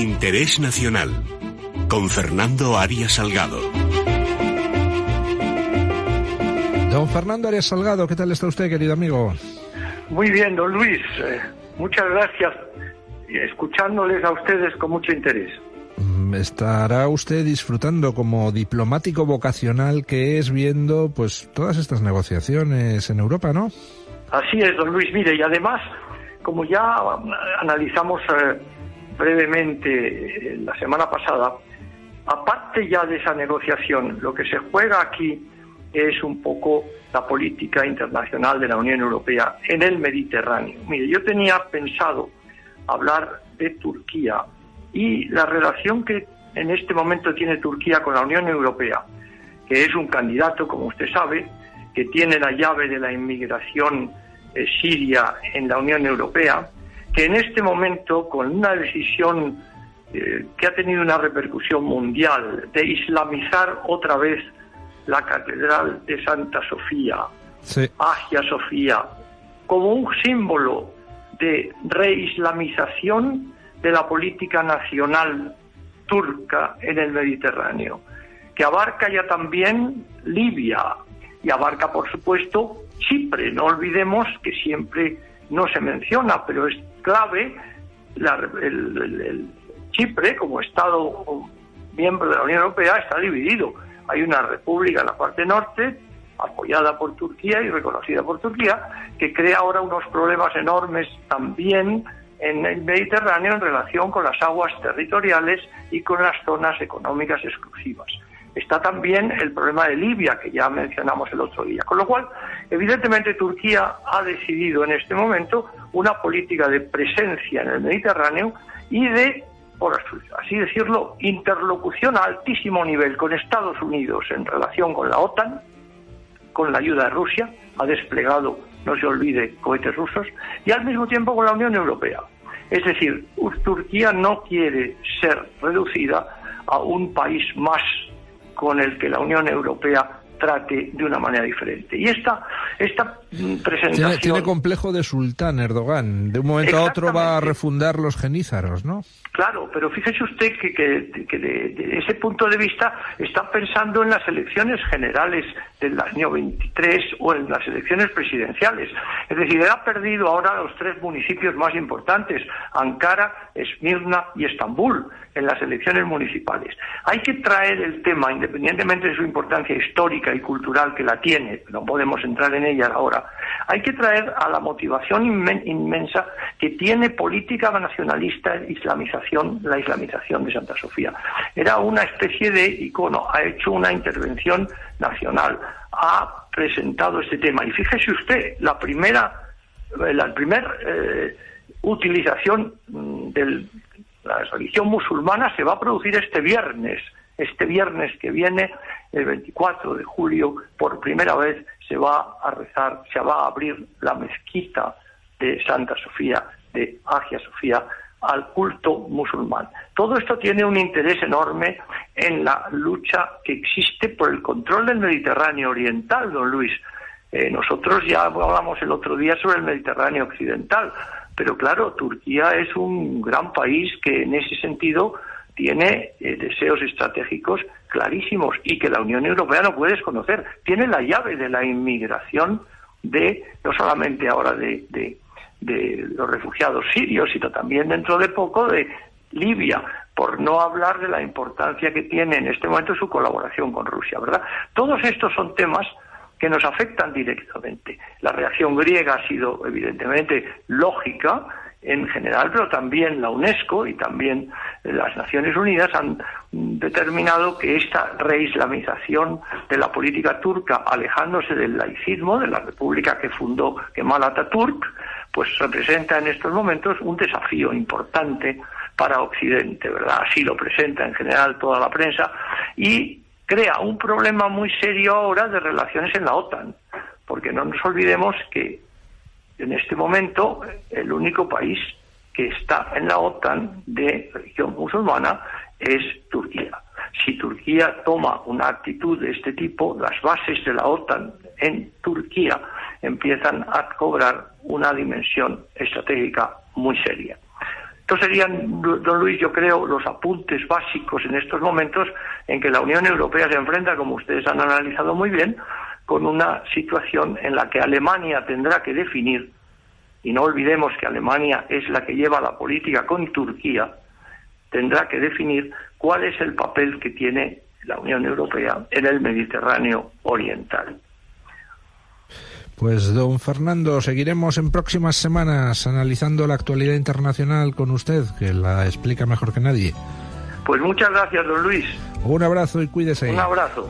Interés Nacional con Fernando Arias Salgado. Don Fernando Arias Salgado, ¿qué tal está usted, querido amigo? Muy bien, don Luis. Eh, muchas gracias. Escuchándoles a ustedes con mucho interés. Mm, estará usted disfrutando como diplomático vocacional que es viendo pues todas estas negociaciones en Europa, ¿no? Así es, don Luis. Mire, y además, como ya analizamos eh, brevemente la semana pasada, aparte ya de esa negociación, lo que se juega aquí es un poco la política internacional de la Unión Europea en el Mediterráneo. Mire, yo tenía pensado hablar de Turquía y la relación que en este momento tiene Turquía con la Unión Europea, que es un candidato, como usted sabe, que tiene la llave de la inmigración eh, siria en la Unión Europea, que en este momento, con una decisión eh, que ha tenido una repercusión mundial de islamizar otra vez la Catedral de Santa Sofía, Agia Sofía, como un símbolo de reislamización de la política nacional turca en el Mediterráneo, que abarca ya también Libia y abarca, por supuesto, Chipre. No olvidemos que siempre no se menciona, pero es clave el, Chipre, como Estado miembro de la Unión Europea, está dividido. Hay una república en la parte norte, apoyada por Turquía y reconocida por Turquía, que crea ahora unos problemas enormes también en el Mediterráneo en relación con las aguas territoriales y con las zonas económicas exclusivas. Está también el problema de Libia, que ya mencionamos el otro día. Con lo cual, evidentemente, Turquía ha decidido en este momento una política de presencia en el Mediterráneo y de, por así decirlo, interlocución a altísimo nivel con Estados Unidos en relación con la OTAN, con la ayuda de Rusia, ha desplegado, no se olvide, cohetes rusos, y al mismo tiempo con la Unión Europea. Es decir, Turquía no quiere ser reducida a un país más con el que la Unión Europea trate de una manera diferente. Y esta, esta presentación... Tiene, complejo de sultán Erdogan. De un momento a otro va a refundar los genízaros, ¿no? Claro, pero fíjese usted que, que, de, ese punto de vista está pensando en las elecciones generales del año 23 o en las elecciones presidenciales. Es decir, él ha perdido ahora los tres municipios más importantes, Ankara, Esmirna y Estambul en las elecciones municipales. Hay que traer el tema, independientemente de su importancia histórica y cultural que la tiene, no podemos entrar en ella ahora, hay que traer a la motivación inmensa que tiene política nacionalista islamización, la islamización de Santa Sofía. Era una especie de icono, ha hecho una intervención nacional, ha presentado este tema. Y fíjese usted, la primera, eh, la primera eh, utilización mm, del la religión musulmana se va a producir este viernes. Este viernes que viene, el 24 de julio, por primera vez se va a rezar, se va a abrir la mezquita de Santa Sofía, de Agia Sofía, al culto musulmán. Todo esto tiene un interés enorme en la lucha que existe por el control del Mediterráneo oriental, don Luis. Eh, nosotros ya hablamos el otro día sobre el Mediterráneo occidental. Pero claro, Turquía es un gran país que en ese sentido tiene eh, deseos estratégicos clarísimos y que la Unión Europea no puede desconocer. Tiene la llave de la inmigración de, no solamente ahora de, de, los refugiados sirios, sino también dentro de poco de Libia, por no hablar de la importancia que tiene en este momento su colaboración con Rusia, ¿verdad? Todos estos son temas que nos afectan directamente. La reacción griega ha sido evidentemente lógica en general, pero también la UNESCO y también las Naciones Unidas han determinado que esta reislamización de la política turca, alejándose del laicismo, de la república que fundó Kemal Atatürk, pues representa en estos momentos un desafío importante para Occidente, ¿verdad? Así lo presenta en general toda la prensa y crea un problema muy serio ahora de relaciones en la OTAN, porque no nos olvidemos que en este momento el único país que está en la OTAN de religión musulmana es Turquía. Si Turquía toma una actitud de este tipo, las bases de la OTAN en Turquía empiezan a cobrar una dimensión estratégica muy seria. Estos serían, don Luis, yo creo, los apuntes básicos en estos momentos en que la Unión Europea se enfrenta, como ustedes han analizado muy bien, con una situación en la que Alemania tendrá que definir, y no olvidemos que Alemania es la que lleva la política con Turquía, tendrá que definir cuál es el papel que tiene la Unión Europea en el Mediterráneo Oriental. Pues don Fernando, seguiremos en próximas semanas analizando la actualidad internacional con usted, que la explica mejor que nadie. Pues muchas gracias, don Luis. Un abrazo y cuídese. Un abrazo.